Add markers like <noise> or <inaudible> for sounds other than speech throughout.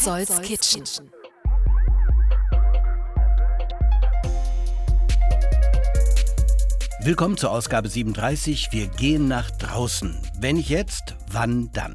Petzolds Kitchen. Willkommen zur Ausgabe 37. Wir gehen nach draußen. Wenn nicht jetzt, wann dann?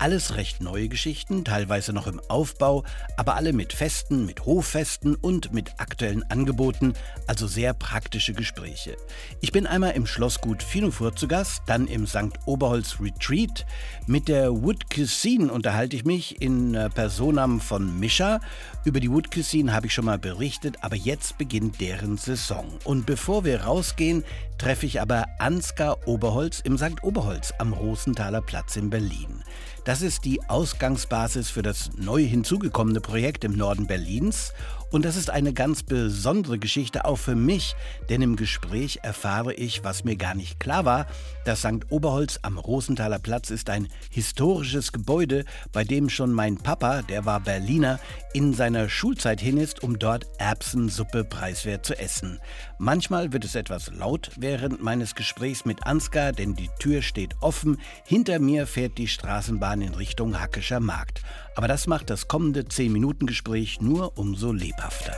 Alles recht neue Geschichten, teilweise noch im Aufbau, aber alle mit Festen, mit Hoffesten und mit aktuellen Angeboten, also sehr praktische Gespräche. Ich bin einmal im Schlossgut Finofurt zu Gast, dann im St. Oberholz Retreat. Mit der Wood Cuisine unterhalte ich mich in Personam von Mischa. Über die Wood Cuisine habe ich schon mal berichtet, aber jetzt beginnt deren Saison. Und bevor wir rausgehen, treffe ich aber Ansgar Oberholz im St. Oberholz am Rosenthaler Platz in Berlin. Das ist die Ausgangsbasis für das neu hinzugekommene Projekt im Norden Berlins. Und das ist eine ganz besondere Geschichte auch für mich, denn im Gespräch erfahre ich, was mir gar nicht klar war. Das St. Oberholz am Rosenthaler Platz ist ein historisches Gebäude, bei dem schon mein Papa, der war Berliner, in seiner Schulzeit hin ist, um dort Erbsensuppe preiswert zu essen. Manchmal wird es etwas laut während meines Gesprächs mit Ansgar, denn die Tür steht offen. Hinter mir fährt die Straßenbahn in Richtung Hackescher Markt. Aber das macht das kommende 10-Minuten-Gespräch nur umso lebhafter.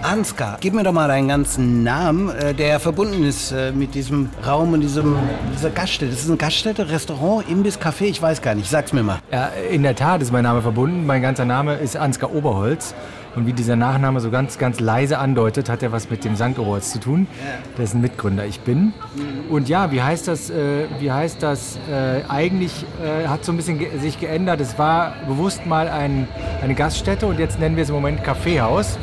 Ansgar, gib mir doch mal deinen ganzen Namen, äh, der verbunden ist äh, mit diesem Raum und diesem, dieser Gaststätte. Das ist eine Gaststätte, Restaurant, Imbiss, Café, ich weiß gar nicht. Sag's mir mal. Ja, in der Tat ist mein Name verbunden. Mein ganzer Name ist Ansgar Oberholz. Und wie dieser Nachname so ganz, ganz leise andeutet, hat er was mit dem St. Oberholz zu tun, dessen Mitgründer ich bin. Und ja, wie heißt das? Äh, wie heißt das? Äh, eigentlich äh, hat so ein bisschen ge sich geändert. Es war bewusst mal ein, eine Gaststätte und jetzt nennen wir es im Moment Kaffeehaus,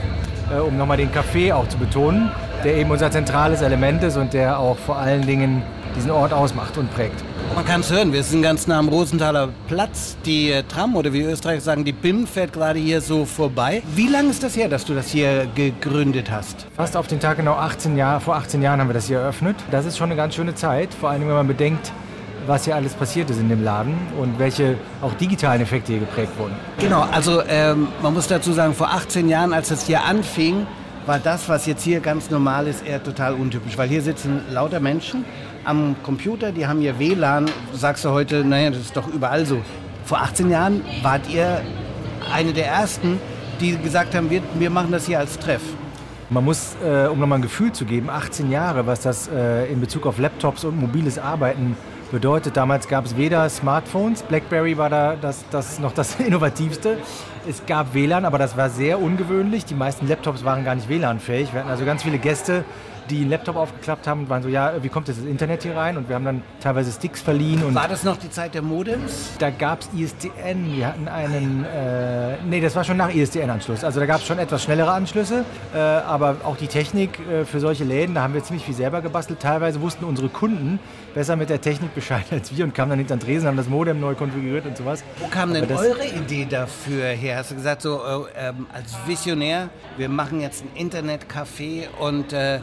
äh, um nochmal den Kaffee auch zu betonen, der eben unser zentrales Element ist und der auch vor allen Dingen diesen Ort ausmacht und prägt. Man kann es hören, wir sind ganz nah am Rosenthaler Platz. Die äh, Tram oder wie Österreich sagen, die BIM fährt gerade hier so vorbei. Wie lange ist das her, dass du das hier gegründet hast? Fast auf den Tag genau 18 Jahre, vor 18 Jahren haben wir das hier eröffnet. Das ist schon eine ganz schöne Zeit, vor allem wenn man bedenkt, was hier alles passiert ist in dem Laden und welche auch digitalen Effekte hier geprägt wurden. Genau, also ähm, man muss dazu sagen, vor 18 Jahren, als es hier anfing, war das, was jetzt hier ganz normal ist, eher total untypisch, weil hier sitzen lauter Menschen am Computer, die haben hier WLAN. Sagst du heute, naja, das ist doch überall so. Vor 18 Jahren wart ihr eine der ersten, die gesagt haben, wir, wir machen das hier als Treff. Man muss, äh, um nochmal ein Gefühl zu geben, 18 Jahre, was das äh, in Bezug auf Laptops und mobiles Arbeiten bedeutet. Damals gab es weder Smartphones, BlackBerry war da das, das noch das <laughs> Innovativste. Es gab WLAN, aber das war sehr ungewöhnlich. Die meisten Laptops waren gar nicht WLAN-fähig. Wir hatten also ganz viele Gäste, die einen Laptop aufgeklappt haben und waren so, ja, wie kommt jetzt das Internet hier rein? Und wir haben dann teilweise Sticks verliehen. Und War das noch die Zeit der Modems? da gab es ISDN. Wir hatten einen, äh, nee, das war schon nach ISDN-Anschluss. Also da gab es schon etwas schnellere Anschlüsse, äh, aber auch die Technik äh, für solche Läden, da haben wir ziemlich viel selber gebastelt. Teilweise wussten unsere Kunden besser mit der Technik Bescheid <laughs> als wir und kamen dann hinter den Tresen, haben das Modem neu konfiguriert und sowas. Wo kam denn das- eure Idee dafür her? Hast du gesagt, so äh, ähm, als Visionär, wir machen jetzt ein Internetcafé und äh,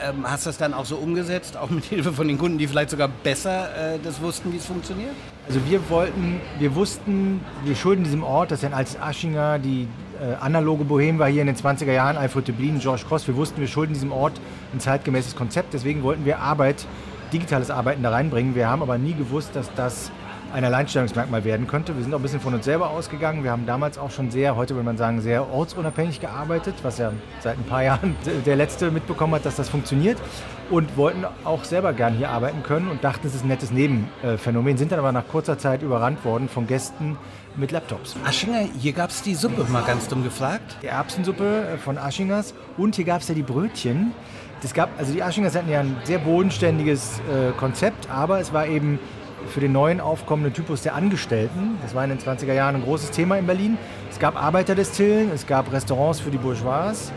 ähm, hast das dann auch so umgesetzt, auch mit Hilfe von den Kunden, die vielleicht sogar besser äh, das wussten, wie es funktioniert? Also wir wollten, wir wussten, wir schulden diesem Ort, das ist ein altes Aschinger, die äh, analoge Bohem war hier in den 20er Jahren, Alfred Dublin, George Cross, wir wussten, wir schulden diesem Ort ein zeitgemäßes Konzept, deswegen wollten wir Arbeit, digitales Arbeiten da reinbringen. Wir haben aber nie gewusst, dass das ein Alleinstellungsmerkmal werden könnte. Wir sind auch ein bisschen von uns selber ausgegangen. Wir haben damals auch schon sehr, heute würde man sagen, sehr ortsunabhängig gearbeitet, was ja seit ein paar <laughs> Jahren der Letzte mitbekommen hat, dass das funktioniert. Und wollten auch selber gern hier arbeiten können und dachten, es ist ein nettes Nebenphänomen, sind dann aber nach kurzer Zeit überrannt worden von Gästen mit Laptops. Aschinger, hier gab es die Suppe, mal ganz dumm gefragt. Die Erbsensuppe äh, von Aschingers und hier gab es ja die Brötchen. Das gab, also die Aschingers hatten ja ein sehr bodenständiges äh, Konzept, aber es war eben für den neuen aufkommenden Typus der Angestellten. Das war in den 20er Jahren ein großes Thema in Berlin. Es gab Arbeiterdestillen, es gab Restaurants für die Bourgeois,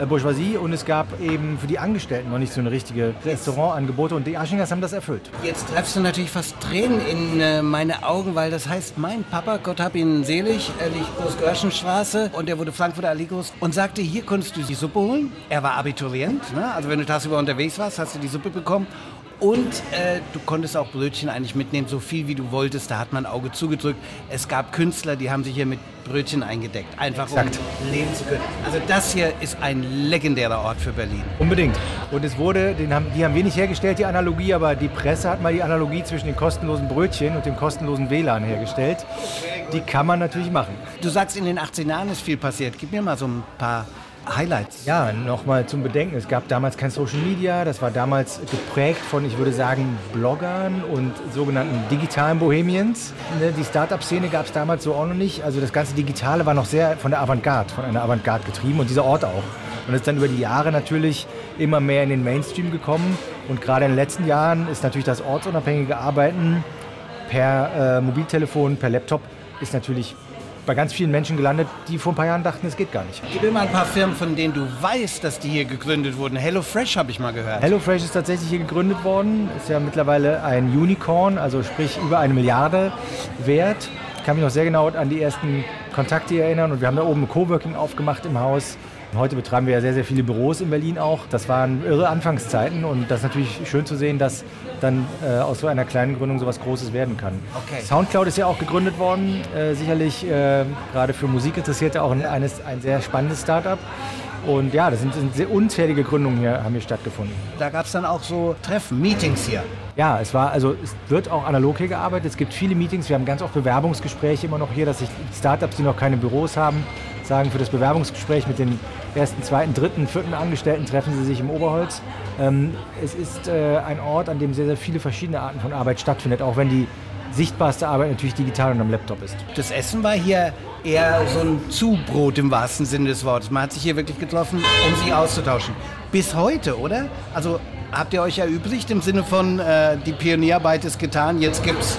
äh, Bourgeoisie und es gab eben für die Angestellten noch nicht so eine richtige Restaurantangebote und die Aschingers haben das erfüllt. Jetzt treibst du natürlich fast Tränen in äh, meine Augen, weil das heißt, mein Papa, Gott hab ihn selig, er liegt Großgörschenstraße und er wurde Frankfurter Allee groß und sagte, hier konntest du die Suppe holen. Er war Abiturient, ne? also wenn du tagsüber unterwegs warst, hast du die Suppe bekommen. Und äh, du konntest auch Brötchen eigentlich mitnehmen, so viel wie du wolltest. Da hat man ein Auge zugedrückt. Es gab Künstler, die haben sich hier mit Brötchen eingedeckt, einfach Exakt. um leben zu können. Also das hier ist ein legendärer Ort für Berlin. Unbedingt. Und es wurde, haben, die haben wenig hergestellt, die Analogie, aber die Presse hat mal die Analogie zwischen den kostenlosen Brötchen und dem kostenlosen WLAN hergestellt. Die kann man natürlich machen. Du sagst, in den 18 Jahren ist viel passiert. Gib mir mal so ein paar Highlights? Ja, nochmal zum Bedenken. Es gab damals kein Social Media. Das war damals geprägt von, ich würde sagen, Bloggern und sogenannten digitalen Bohemians. Ne, die Startup-Szene gab es damals so auch noch nicht. Also das ganze Digitale war noch sehr von der Avantgarde, von einer Avantgarde getrieben und dieser Ort auch. Und ist dann über die Jahre natürlich immer mehr in den Mainstream gekommen. Und gerade in den letzten Jahren ist natürlich das ortsunabhängige Arbeiten per äh, Mobiltelefon, per Laptop ist natürlich bei ganz vielen Menschen gelandet, die vor ein paar Jahren dachten, es geht gar nicht. Gib mir mal ein paar Firmen, von denen du weißt, dass die hier gegründet wurden. HelloFresh habe ich mal gehört. HelloFresh ist tatsächlich hier gegründet worden. Ist ja mittlerweile ein Unicorn, also sprich über eine Milliarde wert. Ich kann mich noch sehr genau an die ersten Kontakte erinnern und wir haben da oben ein Coworking aufgemacht im Haus. Heute betreiben wir ja sehr, sehr viele Büros in Berlin auch. Das waren irre Anfangszeiten und das ist natürlich schön zu sehen, dass dann äh, aus so einer kleinen Gründung so was Großes werden kann. Okay. Soundcloud ist ja auch gegründet worden, äh, sicherlich äh, gerade für Musikinteressierte auch ein, eines, ein sehr spannendes Startup. Und ja, das sind, sind sehr unzählige Gründungen hier, haben hier stattgefunden. Da gab es dann auch so Treffen, Meetings hier. Ja, es war, also es wird auch analog hier gearbeitet. Es gibt viele Meetings. Wir haben ganz oft Bewerbungsgespräche immer noch hier, dass sich Startups, die noch keine Büros haben, sagen, für das Bewerbungsgespräch mit den ersten, zweiten, dritten, vierten Angestellten treffen sie sich im Oberholz. Ähm, es ist äh, ein Ort, an dem sehr, sehr viele verschiedene Arten von Arbeit stattfindet, auch wenn die sichtbarste Arbeit natürlich digital und am Laptop ist. Das Essen war hier eher so ein Zubrot im wahrsten Sinne des Wortes. Man hat sich hier wirklich getroffen, um sich auszutauschen. Bis heute, oder? Also habt ihr euch erübrigt im Sinne von, äh, die Pionierarbeit ist getan, jetzt gibt es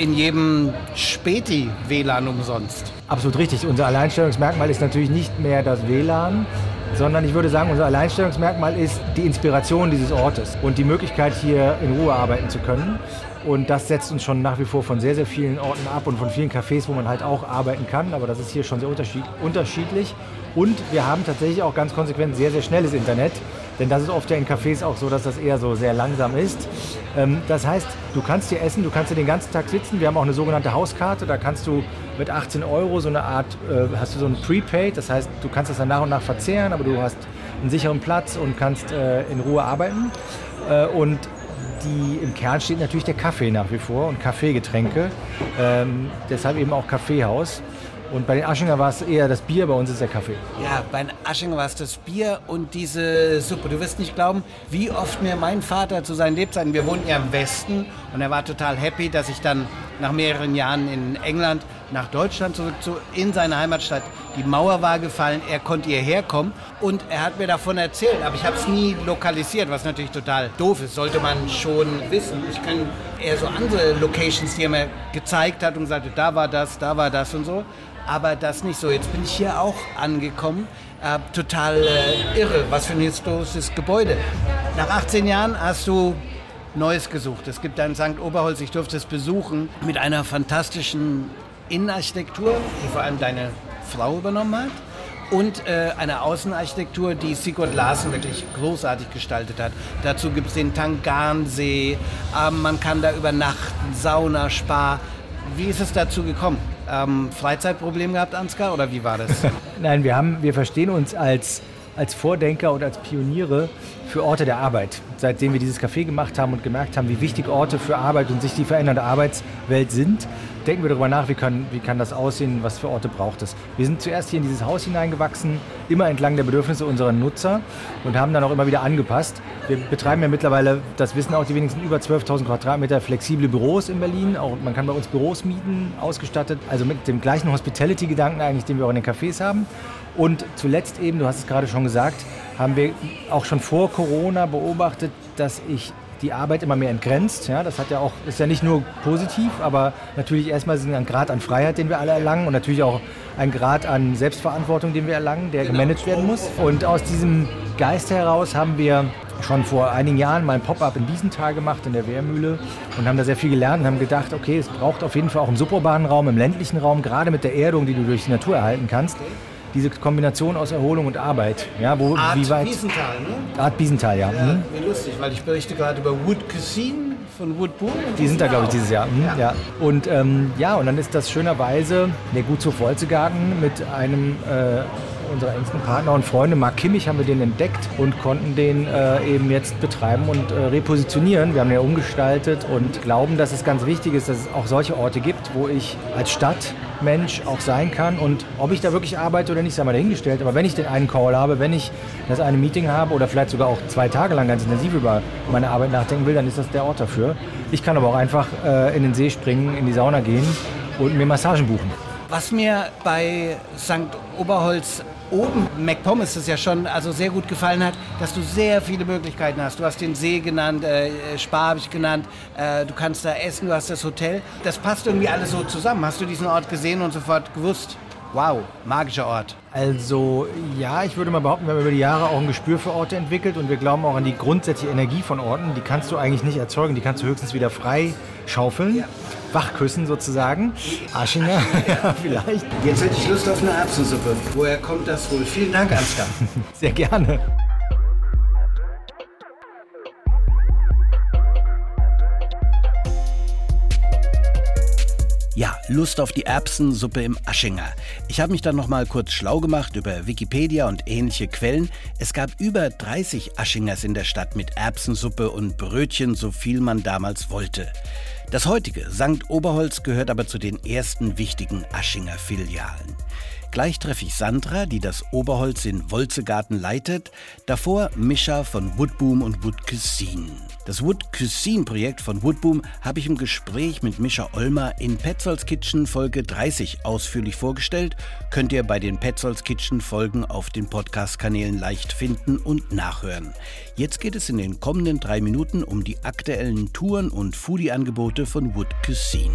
in jedem Späti WLAN umsonst. Absolut richtig. Unser Alleinstellungsmerkmal ist natürlich nicht mehr das WLAN, sondern ich würde sagen, unser Alleinstellungsmerkmal ist die Inspiration dieses Ortes und die Möglichkeit, hier in Ruhe arbeiten zu können. Und das setzt uns schon nach wie vor von sehr, sehr vielen Orten ab und von vielen Cafés, wo man halt auch arbeiten kann. Aber das ist hier schon sehr unterschiedlich. Und wir haben tatsächlich auch ganz konsequent sehr, sehr schnelles Internet. Denn das ist oft ja in Cafés auch so, dass das eher so sehr langsam ist. Ähm, das heißt, du kannst hier essen, du kannst hier den ganzen Tag sitzen. Wir haben auch eine sogenannte Hauskarte. Da kannst du mit 18 Euro so eine Art, äh, hast du so ein Prepaid. Das heißt, du kannst das dann nach und nach verzehren, aber du hast einen sicheren Platz und kannst äh, in Ruhe arbeiten. Äh, und die, im Kern steht natürlich der Kaffee nach wie vor und Kaffeegetränke. Ähm, deshalb eben auch Kaffeehaus. Und bei den Aschinger war es eher das Bier, bei uns ist der Kaffee. Ja, bei den Aschinger war es das Bier und diese Suppe. Du wirst nicht glauben, wie oft mir mein Vater zu seinen Lebzeiten, wir wohnten ja im Westen und er war total happy, dass ich dann nach mehreren Jahren in England nach Deutschland zurück zu, in seine Heimatstadt. Die Mauer war gefallen, er konnte hierher kommen und er hat mir davon erzählt, aber ich habe es nie lokalisiert, was natürlich total doof ist, sollte man schon wissen. Ich kenne eher so andere Locations, die er mir gezeigt hat und gesagt, da war das, da war das und so aber das nicht so. Jetzt bin ich hier auch angekommen. Äh, total äh, irre, was für ein historisches Gebäude. Nach 18 Jahren hast du Neues gesucht. Es gibt ein St. Oberholz, ich durfte es besuchen, mit einer fantastischen Innenarchitektur, die vor allem deine Frau übernommen hat. Und äh, eine Außenarchitektur, die Sigurd Larsen wirklich großartig gestaltet hat. Dazu gibt es den Tangansee, ähm, man kann da übernachten, Sauna, Spa. Wie ist es dazu gekommen? ähm, Freizeitproblem gehabt, Ansgar, oder wie war das? <laughs> Nein, wir, haben, wir verstehen uns als, als Vordenker und als Pioniere für Orte der Arbeit. Seitdem wir dieses Café gemacht haben und gemerkt haben, wie wichtig Orte für Arbeit und sich die verändernde Arbeitswelt sind, denken wir darüber nach, wie kann, wie kann das aussehen, was für Orte braucht es. Wir sind zuerst hier in dieses Haus hineingewachsen, immer entlang der Bedürfnisse unserer Nutzer und haben dann auch immer wieder angepasst. Wir betreiben ja mittlerweile, das wissen auch die wenigsten, über 12.000 Quadratmeter flexible Büros in Berlin. Auch, man kann bei uns Büros mieten, ausgestattet, also mit dem gleichen Hospitality-Gedanken eigentlich, den wir auch in den Cafés haben. Und zuletzt eben, du hast es gerade schon gesagt, haben wir auch schon vor Corona beobachtet, dass ich die Arbeit immer mehr entgrenzt. Ja, das hat ja auch, ist ja nicht nur positiv, aber natürlich erstmal ist ein Grad an Freiheit, den wir alle erlangen und natürlich auch ein Grad an Selbstverantwortung, den wir erlangen, der genau. gemanagt werden muss. Und aus diesem Geist heraus haben wir schon vor einigen Jahren mal ein Pop-up in Wiesenthal gemacht, in der Wehrmühle und haben da sehr viel gelernt und haben gedacht, okay, es braucht auf jeden Fall auch im suburbanen Raum, im ländlichen Raum, gerade mit der Erdung, die du durch die Natur erhalten kannst, diese Kombination aus Erholung und Arbeit. Ja, wo, Art wie weit, Wiesenthal, ne? Art Biesenthal, ja. Ja, Mhm. wie lustig, weil ich berichte gerade über Wood Cuisine von Wood Boom. Die sind da, glaube ich, dieses Jahr. Mhm, Ja. ja. Und ähm, ja, und dann ist das schönerweise der Gutshof Wolzegarten mit einem äh, unserer engsten Partner und Freunde, Marc Kimmich, haben wir den entdeckt und konnten den äh, eben jetzt betreiben und äh, repositionieren. Wir haben ja umgestaltet und glauben, dass es ganz wichtig ist, dass es auch solche Orte gibt, wo ich als Stadtmensch auch sein kann. Und ob ich da wirklich arbeite oder nicht, sei mal dahingestellt. Aber wenn ich den einen Call habe, wenn ich das eine Meeting habe oder vielleicht sogar auch zwei Tage lang ganz intensiv über meine Arbeit nachdenken will, dann ist das der Ort dafür. Ich kann aber auch einfach äh, in den See springen, in die Sauna gehen und mir Massagen buchen. Was mir bei St. Oberholz oben, McPommes ist ja schon also sehr gut gefallen hat, dass du sehr viele Möglichkeiten hast. Du hast den See genannt, äh, Spar habe ich genannt, äh, du kannst da essen, du hast das Hotel. Das passt irgendwie alles so zusammen. Hast du diesen Ort gesehen und sofort gewusst, wow, magischer Ort. Also ja, ich würde mal behaupten, wir haben über die Jahre auch ein Gespür für Orte entwickelt und wir glauben auch an die grundsätzliche Energie von Orten. Die kannst du eigentlich nicht erzeugen, die kannst du höchstens wieder frei schaufeln, wachküssen sozusagen. Aschinger, <laughs> ja, vielleicht. Jetzt hätte ich Lust auf eine Erbsensuppe. Woher kommt das wohl? Vielen Dank, Ansgar. <laughs> Sehr gerne. Ja, Lust auf die Erbsensuppe im Aschinger. Ich habe mich dann noch mal kurz schlau gemacht über Wikipedia und ähnliche Quellen. Es gab über 30 Aschingers in der Stadt mit Erbsensuppe und Brötchen, so viel man damals wollte. Das heutige St. Oberholz gehört aber zu den ersten wichtigen Aschinger Filialen. Gleich treffe ich Sandra, die das Oberholz in Wolzegarten leitet. Davor Mischa von Woodboom und Wood Cuisine. Das Wood Cuisine Projekt von Woodboom habe ich im Gespräch mit Mischa Olmer in Petzolds Kitchen Folge 30 ausführlich vorgestellt. Könnt ihr bei den Petzolds Kitchen Folgen auf den Podcast-Kanälen leicht finden und nachhören. Jetzt geht es in den kommenden drei Minuten um die aktuellen Touren und Foodie-Angebote von Wood Cuisine.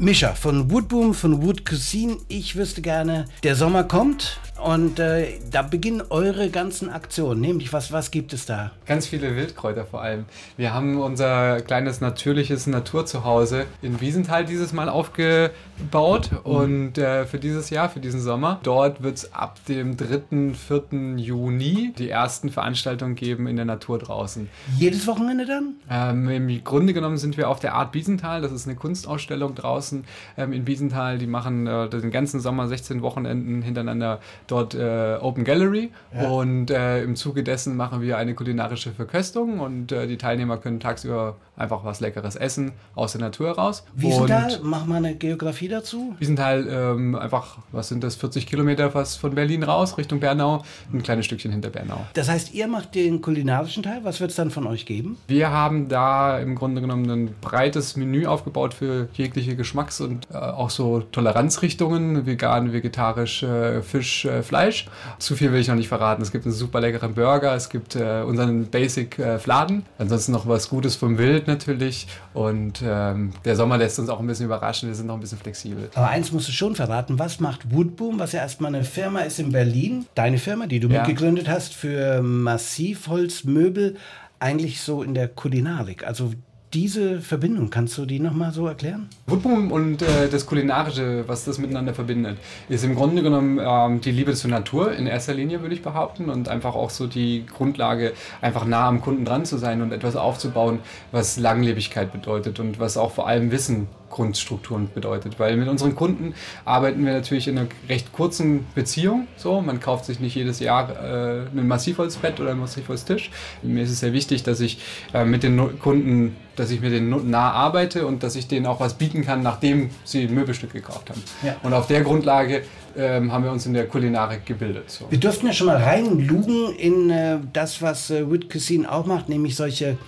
Mischa von Woodboom, von Wood Cuisine. Ich wüsste gerne, der Sommer kommt und äh, da beginnen eure ganzen Aktionen. Nämlich, was, was gibt es da? Ganz viele Wildkräuter vor allem. Wir haben unser kleines natürliches Naturzuhause in Wiesenthal dieses Mal aufgebaut und äh, für dieses Jahr, für diesen Sommer. Dort wird es ab dem 3., 4. Juni die ersten Veranstaltungen geben in der Natur draußen. Jedes Wochenende dann? Ähm, Im Grunde genommen sind wir auf der Art Wiesenthal. Das ist eine Kunstausstellung draußen ähm, in Wiesenthal. Die machen äh, den ganzen Sommer 16 Wochenenden hintereinander dort äh, Open Gallery. Und äh, im Zuge dessen machen wir eine kulinarische Verköstung und äh, die Teilnehmer können tagsüber einfach was Leckeres essen aus der Natur heraus. Wiesenthal, mach mal eine Geografie dazu. Wiesenthal, ähm, einfach, was sind das, 40 Kilometer was von Berlin raus, Richtung Bernau, ein kleines Stückchen hinter Bernau. Das heißt, ihr macht den kulinarischen Teil. Was wird es dann von euch geben? Wir haben da im Grunde genommen ein breites Menü aufgebaut für jegliche Geschmacks- und äh, auch so Toleranzrichtungen, vegan, vegetarisch, äh, Fisch, äh, Fleisch. Zu viel will ich noch nicht verraten. Es gibt einen super leckeren Burger, es gibt äh, unseren Basic äh, Fladen, ansonsten noch was Gutes vom Wild natürlich und ähm, der Sommer lässt uns auch ein bisschen überraschen, wir sind noch ein bisschen flexibel. Aber eins musst du schon verraten. Was macht Woodboom, was ja erstmal eine Firma ist in Berlin? Deine Firma, die du Ja. mitgegründet hast für Massivholzmöbel, eigentlich so in der Kulinarik. Also diese Verbindung, kannst du die nochmal so erklären? Woodboom und äh, das Kulinarische, was das miteinander verbindet, ist im Grunde genommen ähm, die Liebe zur Natur in erster Linie, würde ich behaupten, und einfach auch so die Grundlage, einfach nah am Kunden dran zu sein und etwas aufzubauen, was Langlebigkeit bedeutet und was auch vor allem Wissen Grundstrukturen bedeutet. Weil mit unseren Kunden arbeiten wir natürlich in einer recht kurzen Beziehung. So, man kauft sich nicht jedes Jahr äh, ein Massivholzbett oder einen Massivholztisch. Mir ist es sehr wichtig, dass ich äh, mit den Kunden, dass ich mit denen nah arbeite und dass ich denen auch was bieten kann, nachdem sie ein Möbelstück gekauft haben. Ja. Und auf der Grundlage ähm, haben wir uns in der Kulinarik gebildet. So. Wir durften ja schon mal reinlugen in äh, das, was äh, Wood Cuisine auch macht, nämlich solche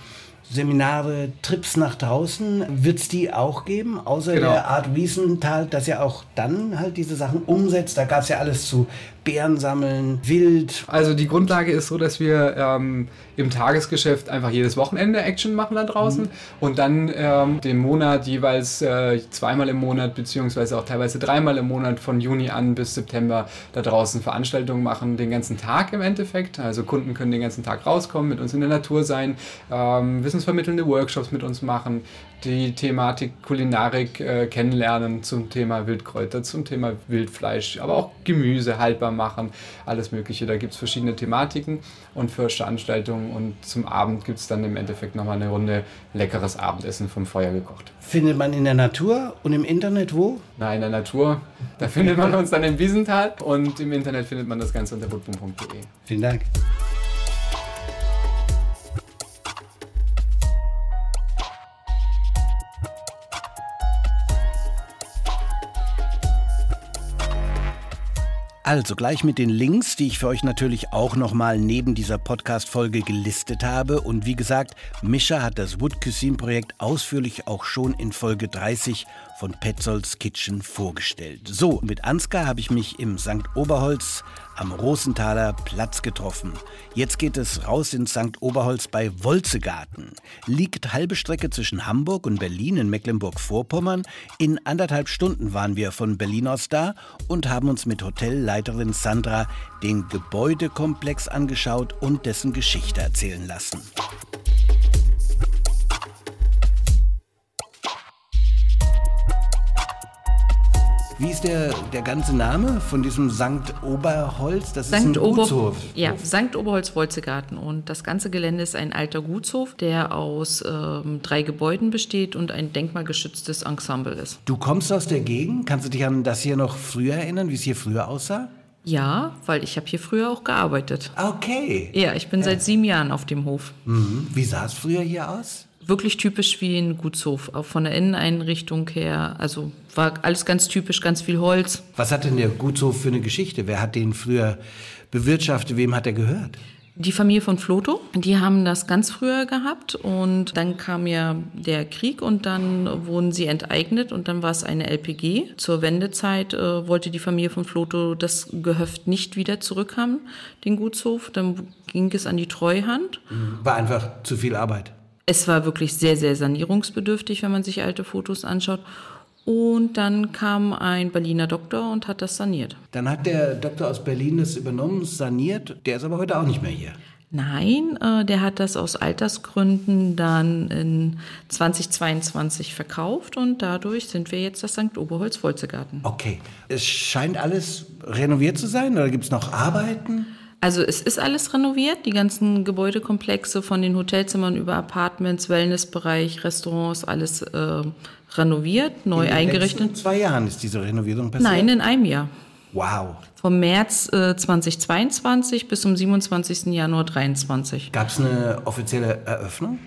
Seminare, Trips nach draußen. Wird es die auch geben, außer Genau. der Art Wiesenthal, dass ihr auch dann halt diese Sachen umsetzt? Da gab es ja alles zu Beeren sammeln, Wild. Also die Grundlage ist so, dass wir ähm, im Tagesgeschäft einfach jedes Wochenende Action machen da draußen und dann ähm, den Monat jeweils äh, zweimal im Monat beziehungsweise auch teilweise dreimal im Monat von Juni an bis September da draußen Veranstaltungen machen, den ganzen Tag im Endeffekt. Also Kunden können den ganzen Tag rauskommen, mit uns in der Natur sein, ähm, wissensvermittelnde Workshops mit uns machen, die Thematik Kulinarik äh, kennenlernen zum Thema Wildkräuter, zum Thema Wildfleisch, aber auch Gemüse haltbar machen, alles Mögliche. Da gibt es verschiedene Thematiken und für Veranstaltungen und zum Abend gibt es dann im Endeffekt nochmal eine Runde leckeres Abendessen vom Feuer gekocht. Findet man in der Natur und im Internet wo? Na, in der Natur. Da findet man uns dann im Wiesental und im Internet findet man das Ganze unter woodboom.de. Vielen Dank. Also gleich mit den Links, die ich für euch natürlich auch nochmal neben dieser Podcast-Folge gelistet habe. Und wie gesagt, Mischa hat das Wood Cuisine Projekt ausführlich auch schon in Folge 30 von Petzolds Kitchen vorgestellt. So, mit Ansgar habe ich mich im St. Oberholz am Rosenthaler Platz getroffen. Jetzt geht es raus in St. Oberholz bei Wolzegarten. Liegt halbe Strecke zwischen Hamburg und Berlin in Mecklenburg-Vorpommern. In anderthalb Stunden waren wir von Berlin aus da und haben uns mit Hotelleiterin Sandra den Gebäudekomplex angeschaut und dessen Geschichte erzählen lassen. Wie ist der, der ganze Name von diesem Sankt Oberholz? Das Sankt ist ein Ober Gutshof. Ja, Sankt Oberholz Wolzegarten. Und das ganze Gelände ist ein alter Gutshof, der aus ähm, drei Gebäuden besteht und ein denkmalgeschütztes Ensemble ist. Du kommst aus der Gegend. Kannst du dich an das hier noch früher erinnern, wie es hier früher aussah? Ja, weil ich habe hier früher auch gearbeitet. Okay. Ja, ich bin ja. seit sieben Jahren auf dem Hof. Mhm. Wie sah es früher hier aus? Wirklich typisch wie ein Gutshof, auch von der Inneneinrichtung her. Also war alles ganz typisch, ganz viel Holz. Was hat denn der Gutshof für eine Geschichte? Wer hat den früher bewirtschaftet? Wem hat er gehört? Die Familie von Floto, die haben das ganz früher gehabt und dann kam ja der Krieg und dann wurden sie enteignet und dann war es eine LPG. Zur Wendezeit äh, wollte die Familie von Floto das Gehöft nicht wieder zurückhaben, den Gutshof. Dann ging es an die Treuhand. War einfach zu viel Arbeit. Es war wirklich sehr, sehr sanierungsbedürftig, wenn man sich alte Fotos anschaut. Und dann kam ein Berliner Doktor und hat das saniert. Dann hat der Doktor aus Berlin das übernommen, saniert. Der ist aber heute auch nicht mehr hier. Nein, äh, der hat das aus Altersgründen dann in 2022 verkauft und dadurch sind wir jetzt das St. Oberholz Wolzegarten. Okay, es scheint alles renoviert zu sein oder gibt es noch Arbeiten? Also es ist alles renoviert, die ganzen Gebäudekomplexe von den Hotelzimmern über Apartments, Wellnessbereich, Restaurants, alles äh, renoviert, neu in eingerichtet. In zwei Jahren ist diese Renovierung passiert? Nein, in einem Jahr. Wow. Vom März äh, 2022 bis zum 27. Januar 2023. Gab es eine offizielle Eröffnung?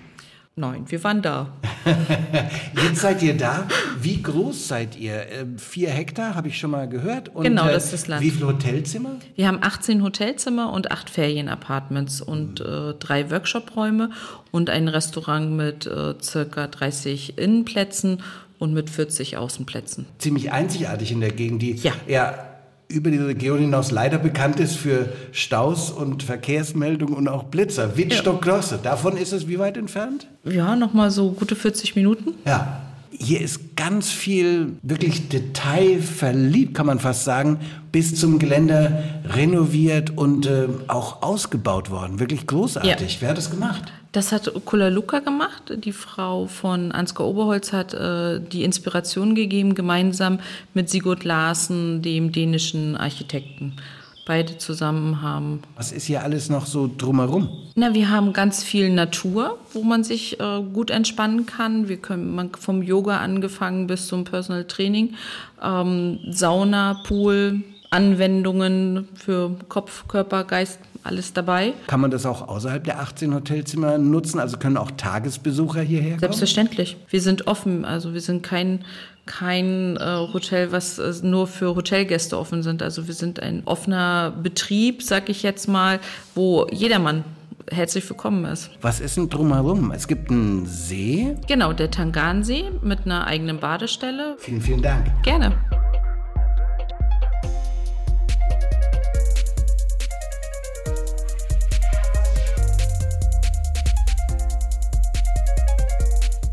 Nein, wir waren da. <laughs> Jetzt seid ihr da. Wie groß seid ihr? Ähm, vier Hektar, habe ich schon mal gehört. Und genau, das ist das Land. Wie viele Hotelzimmer? Wir haben 18 Hotelzimmer und acht Ferienapartments und äh, drei Workshopräume und ein Restaurant mit äh, circa 30 Innenplätzen und mit 40 Außenplätzen. Ziemlich einzigartig in der Gegend, die ja. eher über die Region hinaus leider bekannt ist für Staus und Verkehrsmeldungen und auch Blitzer. Wittstock-Grosse, davon ist es wie weit entfernt? Ja, nochmal so gute 40 Minuten. Ja. Hier ist ganz viel wirklich detailverliebt, kann man fast sagen, bis zum Geländer renoviert und äh, auch ausgebaut worden. Wirklich großartig. Ja. Wer hat das gemacht? Das hat Kula Luka gemacht. Die Frau von Ansgar Oberholz hat äh, die Inspiration gegeben, gemeinsam mit Sigurd Larsen, dem dänischen Architekten. Beide zusammen haben. Was ist hier alles noch so drumherum? Na, wir haben ganz viel Natur, wo man sich äh, gut entspannen kann. Wir können man, vom Yoga angefangen bis zum Personal Training, ähm, Sauna, Pool, Anwendungen für Kopf, Körper, Geist, alles dabei. Kann man das auch außerhalb der 18 Hotelzimmer nutzen? Also können auch Tagesbesucher hierher kommen? Selbstverständlich. Wir sind offen. Also wir sind kein, kein äh, Hotel, was äh, nur für Hotelgäste offen sind. Also wir sind ein offener Betrieb, sag ich jetzt mal, wo jedermann herzlich willkommen ist. Was ist denn drumherum? Es gibt einen See? Genau, der Tangansee mit einer eigenen Badestelle. Vielen, vielen Dank. Gerne.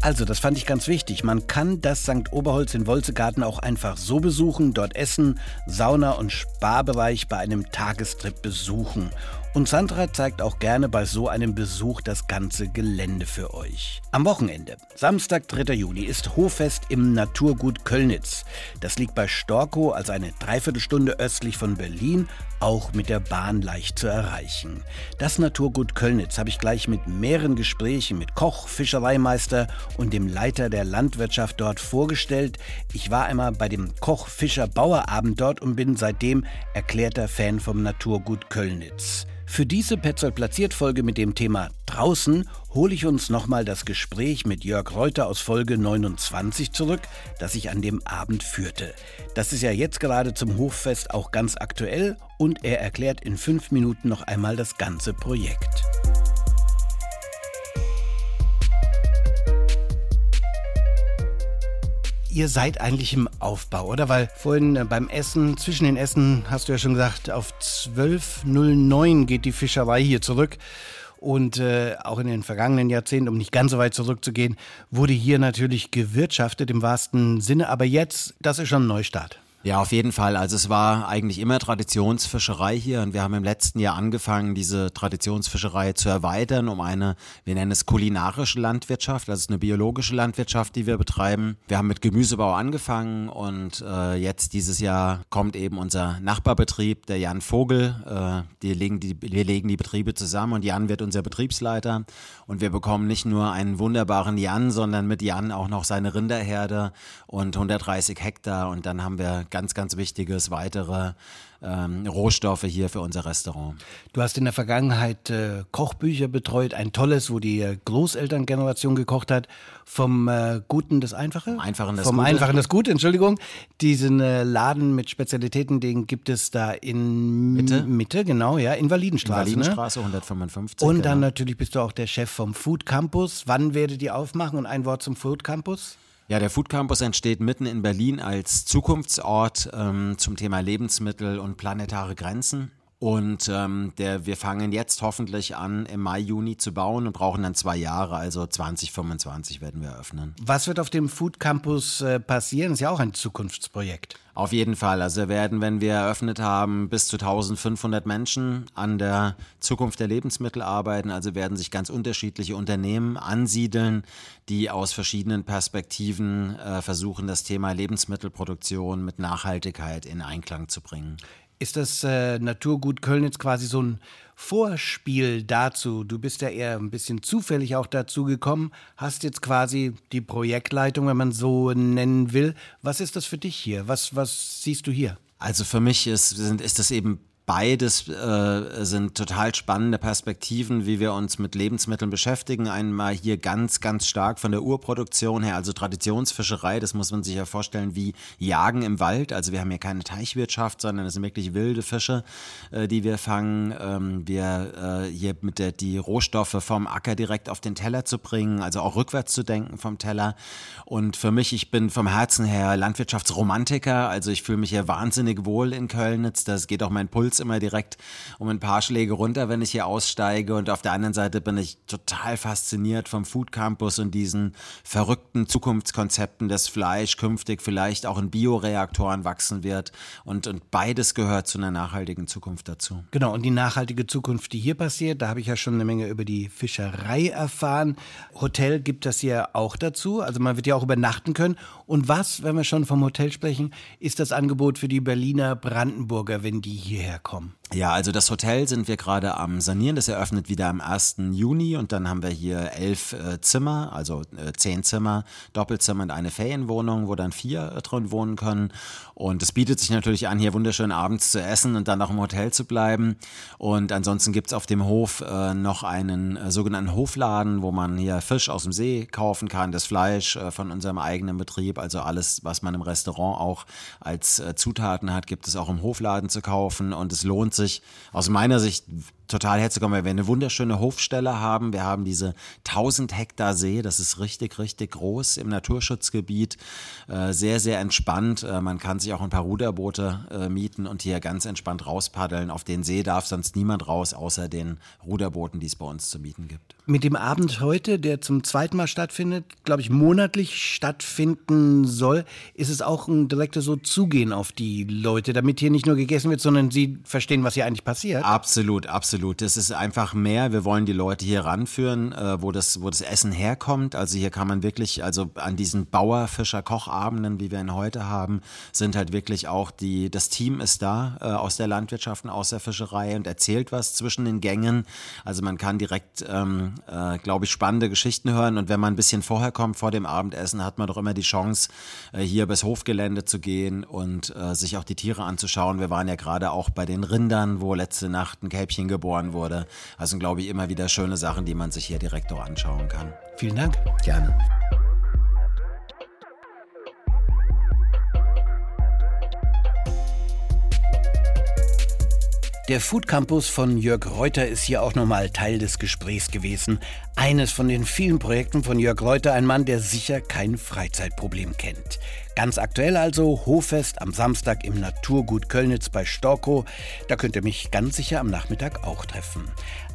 Also, das fand ich ganz wichtig. Man kann das St. Oberholz in Wolzegarten auch einfach so besuchen, dort essen, Sauna und Sparbereich bei einem Tagestrip besuchen. Und Sandra zeigt auch gerne bei so einem Besuch das ganze Gelände für euch. Am Wochenende, Samstag, 3. Juni, ist Hoffest im Naturgut Kölnitz. Das liegt bei Storkow, also eine Dreiviertelstunde östlich von Berlin, auch mit der Bahn leicht zu erreichen. Das Naturgut Kölnitz habe ich gleich mit mehreren Gesprächen mit Koch, Fischereimeister und dem Leiter der Landwirtschaft dort vorgestellt. Ich war einmal bei dem Koch-Fischer-Bauerabend dort und bin seitdem erklärter Fan vom Naturgut Kölnitz. Für diese Petzold platziert Folge mit dem Thema Draußen hole ich uns nochmal das Gespräch mit Jörg Reuter aus Folge 29 zurück, das ich an dem Abend führte. Das ist ja jetzt gerade zum Hoffest auch ganz aktuell und er erklärt in fünf Minuten noch einmal das ganze Projekt. Ihr seid eigentlich im Aufbau, oder? Weil vorhin äh, beim Essen, zwischen den Essen hast du ja schon gesagt, auf 12.09 geht die Fischerei hier zurück. Und äh, auch in den vergangenen Jahrzehnten, um nicht ganz so weit zurückzugehen, wurde hier natürlich gewirtschaftet im wahrsten Sinne. Aber jetzt, das ist schon ein Neustart. Ja, auf jeden Fall. Also es war eigentlich immer Traditionsfischerei hier und wir haben im letzten Jahr angefangen, diese Traditionsfischerei zu erweitern um eine, wir nennen es kulinarische Landwirtschaft, ist eine biologische Landwirtschaft, die wir betreiben. Wir haben mit Gemüsebau angefangen und äh, jetzt dieses Jahr kommt eben unser Nachbarbetrieb, der Jan Vogel. Äh, die legen die, wir legen die Betriebe zusammen und Jan wird unser Betriebsleiter und wir bekommen nicht nur einen wunderbaren Jan, sondern mit Jan auch noch seine Rinderherde und 130 Hektar und dann haben wir ganz, ganz wichtiges weitere ähm, Rohstoffe hier für unser Restaurant. Du hast in der Vergangenheit äh, Kochbücher betreut, ein tolles, wo die äh, Großelterngeneration gekocht hat, vom äh, Guten das Einfache? Einfachen das vom Gute. Einfachen das Gute, Entschuldigung. Diesen äh, Laden mit Spezialitäten, den gibt es da in Mitte, Mitte genau, ja, Invalidenstraße. Invalidenstraße ne? 155. Und dann genau. natürlich bist du auch der Chef vom Food Campus. Wann werdet ihr aufmachen? Und ein Wort zum Food Campus? Ja, der Food Campus entsteht mitten in Berlin als Zukunftsort ähm, zum Thema Lebensmittel und planetare Grenzen. Und ähm, der, wir fangen jetzt hoffentlich an, im Mai, Juni zu bauen und brauchen dann zwei Jahre, also 2025 werden wir eröffnen. Was wird auf dem Food Campus äh, passieren? Das ist ja auch ein Zukunftsprojekt. Auf jeden Fall. Also wir werden, wenn wir eröffnet haben, bis zu 1500 Menschen an der Zukunft der Lebensmittel arbeiten. Also werden sich ganz unterschiedliche Unternehmen ansiedeln, die aus verschiedenen Perspektiven äh, versuchen, das Thema Lebensmittelproduktion mit Nachhaltigkeit in Einklang zu bringen. Ist das äh, Naturgut Kölnitz quasi so ein Vorspiel dazu? Du bist ja eher ein bisschen zufällig auch dazu gekommen, hast jetzt quasi die Projektleitung, wenn man so nennen will. Was ist das für dich hier? Was, was siehst du hier? Also für mich ist, ist das eben Beides äh, sind total spannende Perspektiven, wie wir uns mit Lebensmitteln beschäftigen. Einmal hier ganz, ganz stark von der Urproduktion her, also Traditionsfischerei, das muss man sich ja vorstellen wie Jagen im Wald. Also wir haben hier keine Teichwirtschaft, sondern es sind wirklich wilde Fische, äh, die wir fangen. Ähm, wir äh, hier mit der, die Rohstoffe vom Acker direkt auf den Teller zu bringen, also auch rückwärts zu denken vom Teller. Und für mich, ich bin vom Herzen her Landwirtschaftsromantiker, also ich fühle mich hier wahnsinnig wohl in Kölnitz. Das geht auch mein Puls immer direkt um ein paar Schläge runter, wenn ich hier aussteige. Und auf der anderen Seite bin ich total fasziniert vom Food Campus und diesen verrückten Zukunftskonzepten, dass Fleisch künftig vielleicht auch in Bioreaktoren wachsen wird. Und, und beides gehört zu einer nachhaltigen Zukunft dazu. Genau, und die nachhaltige Zukunft, die hier passiert, da habe ich ja schon eine Menge über die Fischerei erfahren. Hotel gibt das hier auch dazu. Also man wird ja auch übernachten können. Und was, wenn wir schon vom Hotel sprechen, ist das Angebot für die Berliner Brandenburger, wenn die hierher kommen? kom. Ja, also das Hotel sind wir gerade am Sanieren. Das eröffnet wieder am 1. Juni und dann haben wir hier elf äh, Zimmer, also äh, zehn Zimmer, Doppelzimmer und eine Ferienwohnung, wo dann vier äh, drin wohnen können. Und es bietet sich natürlich an, hier wunderschön abends zu essen und dann noch im Hotel zu bleiben. Und ansonsten gibt's auf dem Hof äh, noch einen äh, sogenannten Hofladen, wo man hier Fisch aus dem See kaufen kann, das Fleisch äh, von unserem eigenen Betrieb, also alles, was man im Restaurant auch als Zutaten hat, gibt es auch im Hofladen zu kaufen. Und es lohnt sich aus meiner Sicht total herzukommen, weil wir eine wunderschöne Hofstelle haben. Wir haben diese 1000 Hektar See, das ist richtig, richtig groß im Naturschutzgebiet. Äh, sehr, sehr entspannt. Äh, man kann sich auch ein paar Ruderboote äh, mieten und hier ganz entspannt rauspaddeln. Auf den See darf sonst niemand raus, außer den Ruderbooten, die es bei uns zu mieten gibt. Mit dem Abend heute, der zum zweiten Mal stattfindet, glaube ich, monatlich stattfinden soll, ist es auch ein direktes so Zugehen auf die Leute, damit hier nicht nur gegessen wird, sondern sie verstehen, was hier eigentlich passiert. Absolut, absolut absolut. Es ist einfach mehr. Wir wollen die Leute hier ranführen, äh, wo, das, wo das Essen herkommt. Also hier kann man wirklich, also an diesen Bauer-Fischer-Kochabenden, wie wir ihn heute haben, sind halt wirklich auch die, das Team ist da äh, aus der Landwirtschaft und aus der Fischerei und erzählt was zwischen den Gängen. Also man kann direkt, ähm, äh, glaube ich, spannende Geschichten hören. Und wenn man ein bisschen vorher kommt, vor dem Abendessen, hat man doch immer die Chance, äh, hier bis Hofgelände zu gehen und äh, sich auch die Tiere anzuschauen. Wir waren ja gerade auch bei den Rindern, wo letzte Nacht ein Kälbchen geboren wurde. Also glaube ich immer wieder schöne Sachen, die man sich hier direkt auch anschauen kann. Vielen Dank. Gerne. Der Food Campus von Jörg Reuter ist hier auch nochmal Teil des Gesprächs gewesen. Eines von den vielen Projekten von Jörg Reuter, ein Mann, der sicher kein Freizeitproblem kennt. Ganz aktuell also Hoffest am Samstag im Naturgut Kölnitz bei Storkow. Da könnt ihr mich ganz sicher am Nachmittag auch treffen.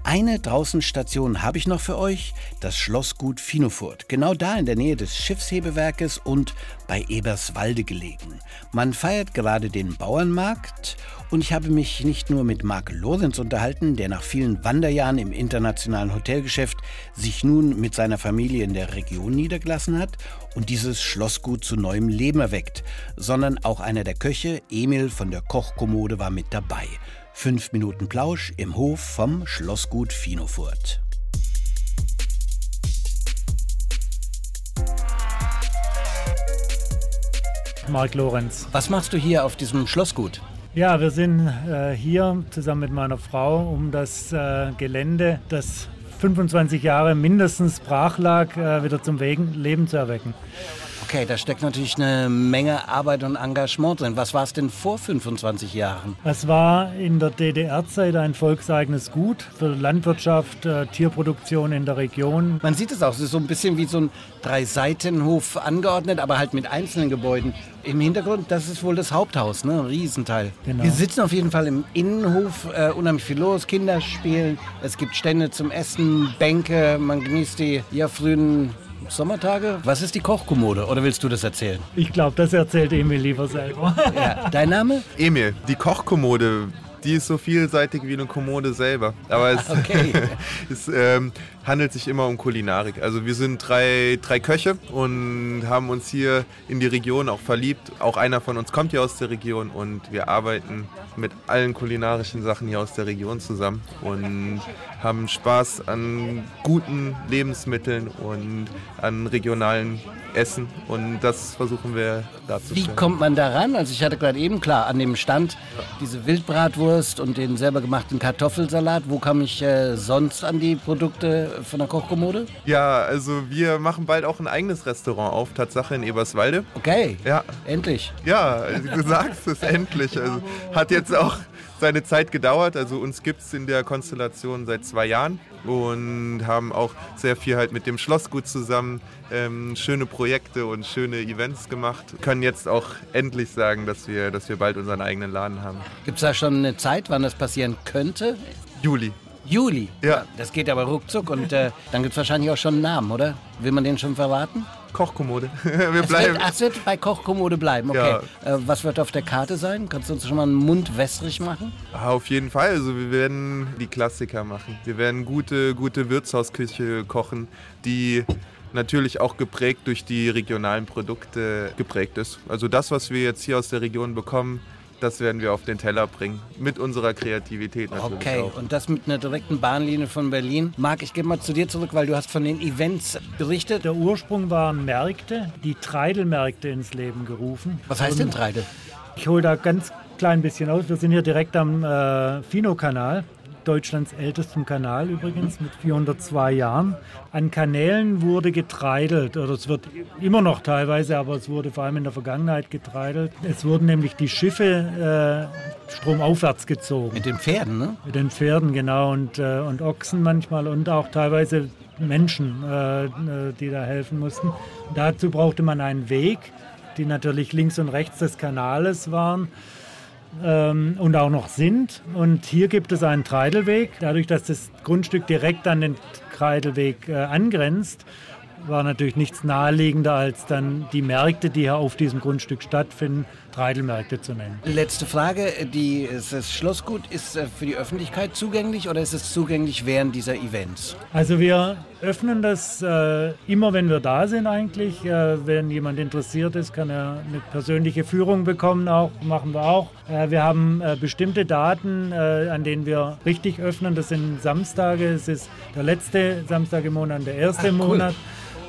Eine Draußenstation habe ich noch für euch, das Schlossgut Finofurt. Genau da in der Nähe des Schiffshebewerkes und bei Eberswalde gelegen. Man feiert gerade den Bauernmarkt und ich habe mich nicht nur mit Marc Lorenz unterhalten, der nach vielen Wanderjahren im internationalen Hotelgeschäft sich nun mit seiner Familie in der Region niedergelassen hat und dieses Schlossgut zu neuem Leben erweckt, sondern auch einer der Köche, Emil von der Kochkommode, war mit dabei. Fünf Minuten Plausch im Hof vom Schlossgut Finofurt. Marc Lorenz. Was machst du hier auf diesem Schlossgut? Ja, wir sind äh, hier zusammen mit meiner Frau, um das äh, Gelände, das 25 Jahre mindestens brach lag, äh, wieder zum Wegen, Leben zu erwecken. Okay, da steckt natürlich eine Menge Arbeit und Engagement drin. Was war es denn vor 25 Jahren? Es war in der DDR-Zeit ein volkseigenes Gut für Landwirtschaft, äh, Tierproduktion in der Region. Man sieht es auch, es ist so ein bisschen wie so ein Drei-Seiten-Hof angeordnet, aber halt mit einzelnen Gebäuden. Im Hintergrund, das ist wohl das Haupthaus, ne? ein Riesenteil. Genau. Wir sitzen auf jeden Fall im Innenhof, äh, unheimlich viel los, Kinder spielen, es gibt Stände zum Essen, Bänke, man genießt die ja, frühen Sommertage. Was ist die Kochkommode oder willst du das erzählen? Ich glaube, das erzählt Emil lieber selber. Ja. Dein Name? Emil, die Kochkommode, die ist so vielseitig wie eine Kommode selber. Aber es, <laughs> Okay. <laughs> es ähm, handelt sich immer um Kulinarik. Also wir sind drei, drei Köche und haben uns hier in die Region auch verliebt. Auch einer von uns kommt hier aus der Region und wir arbeiten mit allen kulinarischen Sachen hier aus der Region zusammen und haben Spaß an guten Lebensmitteln und an regionalen Essen und das versuchen wir Wie darzustellen. kommt man da ran? Also ich hatte gerade eben klar an dem Stand diese Wildbratwurst und den selber gemachten Kartoffelsalat. Wo kam ich äh, sonst an die Produkte von der Kochkommode? Ja, also wir machen bald auch ein eigenes Restaurant auf, Tatsache in Eberswalde. Okay, Ja, endlich. ja, du sagst es endlich. Also hat jetzt auch seine Zeit gedauert. Also uns gibt es in der Konstellation seit zwei Jahren und haben auch sehr viel halt mit dem Schlossgut zusammen ähm, schöne Projekte und schöne Events gemacht. Können jetzt auch endlich sagen, dass wir, dass wir bald unseren eigenen Laden haben. Gibt es da schon eine Zeit, wann das passieren könnte? Juli. Juli. Ja. Das geht aber ruckzuck und äh, dann gibt es wahrscheinlich auch schon einen Namen, oder? Will man den schon verraten? Kochkommode. <laughs> Wir Es bleiben. wird, ach, es wird bei Kochkommode bleiben, okay. Äh, was wird auf der Karte sein? Kannst du uns schon mal einen Mund wässrig machen? Ah, Auf jeden Fall. Also wir werden die Klassiker machen. Wir werden gute, gute Wirtshausküche kochen, die natürlich auch geprägt durch die regionalen Produkte geprägt ist. Also das, was wir jetzt hier aus der Region bekommen, das werden wir auf den Teller bringen. Mit unserer Kreativität natürlich Okay, auch. und das mit einer direkten Bahnlinie von Berlin. Marc, ich gehe mal zu dir zurück, weil du hast von den Events berichtet. Der Ursprung waren Märkte, die Treidelmärkte ins Leben gerufen. Was heißt denn Treide? Ich hole da ganz klein bisschen aus. Wir sind hier direkt am äh, Fino-Kanal, Deutschlands ältestem Kanal übrigens, mit 402 Jahren. An Kanälen wurde getreidelt, oder es wird immer noch teilweise, aber es wurde vor allem in der Vergangenheit getreidelt. Es wurden nämlich die Schiffe äh, stromaufwärts gezogen. Mit den Pferden, ne? Mit den Pferden, genau, und, äh, und Ochsen manchmal und auch teilweise Menschen, äh, äh, die da helfen mussten. Dazu brauchte man einen Weg, die natürlich links und rechts des Kanales waren ähm, und auch noch sind. Und hier gibt es einen Treidelweg. Dadurch, dass das Grundstück direkt an den Treidelweg äh, angrenzt, war natürlich nichts naheliegender als dann die Märkte, die hier auf diesem Grundstück stattfinden, Treidelmärkte zu nennen. Letzte Frage, die, das Schlossgut ist äh, für die Öffentlichkeit zugänglich oder ist es zugänglich während dieser Events? Also wir öffnen das äh, immer, wenn wir da sind eigentlich. Äh, wenn jemand interessiert ist, kann er eine persönliche Führung bekommen, auch machen wir auch. Äh, wir haben äh, bestimmte Daten, äh, an denen wir richtig öffnen. Das sind Samstage. Es ist der letzte Samstag im Monat, der erste Ach, cool. Monat.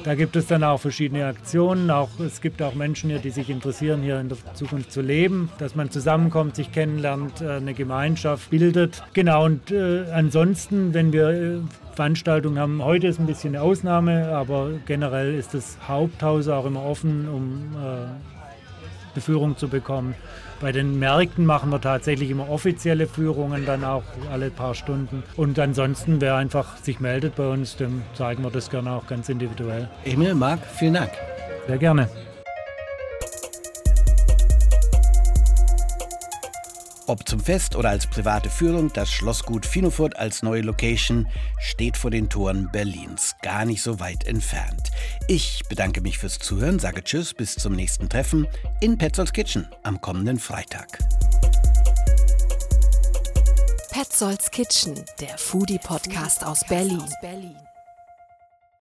Da gibt es dann auch verschiedene Aktionen. Auch, es gibt auch Menschen hier, die sich interessieren, hier in der Zukunft zu leben, dass man zusammenkommt, sich kennenlernt, äh, eine Gemeinschaft bildet. Genau, und äh, ansonsten, wenn wir äh, Veranstaltungen haben, heute ist ein bisschen eine Ausnahme, aber generell ist das Haupthaus auch immer offen, um äh, Beführung zu bekommen. Bei den Märkten machen wir tatsächlich immer offizielle Führungen, dann auch alle paar Stunden. Und ansonsten, wer einfach sich meldet bei uns, dem zeigen wir das gerne auch ganz individuell. Emil, Marc, vielen Dank. Sehr gerne. Ob zum Fest oder als private Führung, das Schlossgut Finofurt als neue Location steht vor den Toren Berlins, gar nicht so weit entfernt. Ich bedanke mich fürs Zuhören, sage Tschüss, bis zum nächsten Treffen in Petzolds Kitchen am kommenden Freitag. Petzolds Kitchen, der Foodie-Podcast aus Berlin.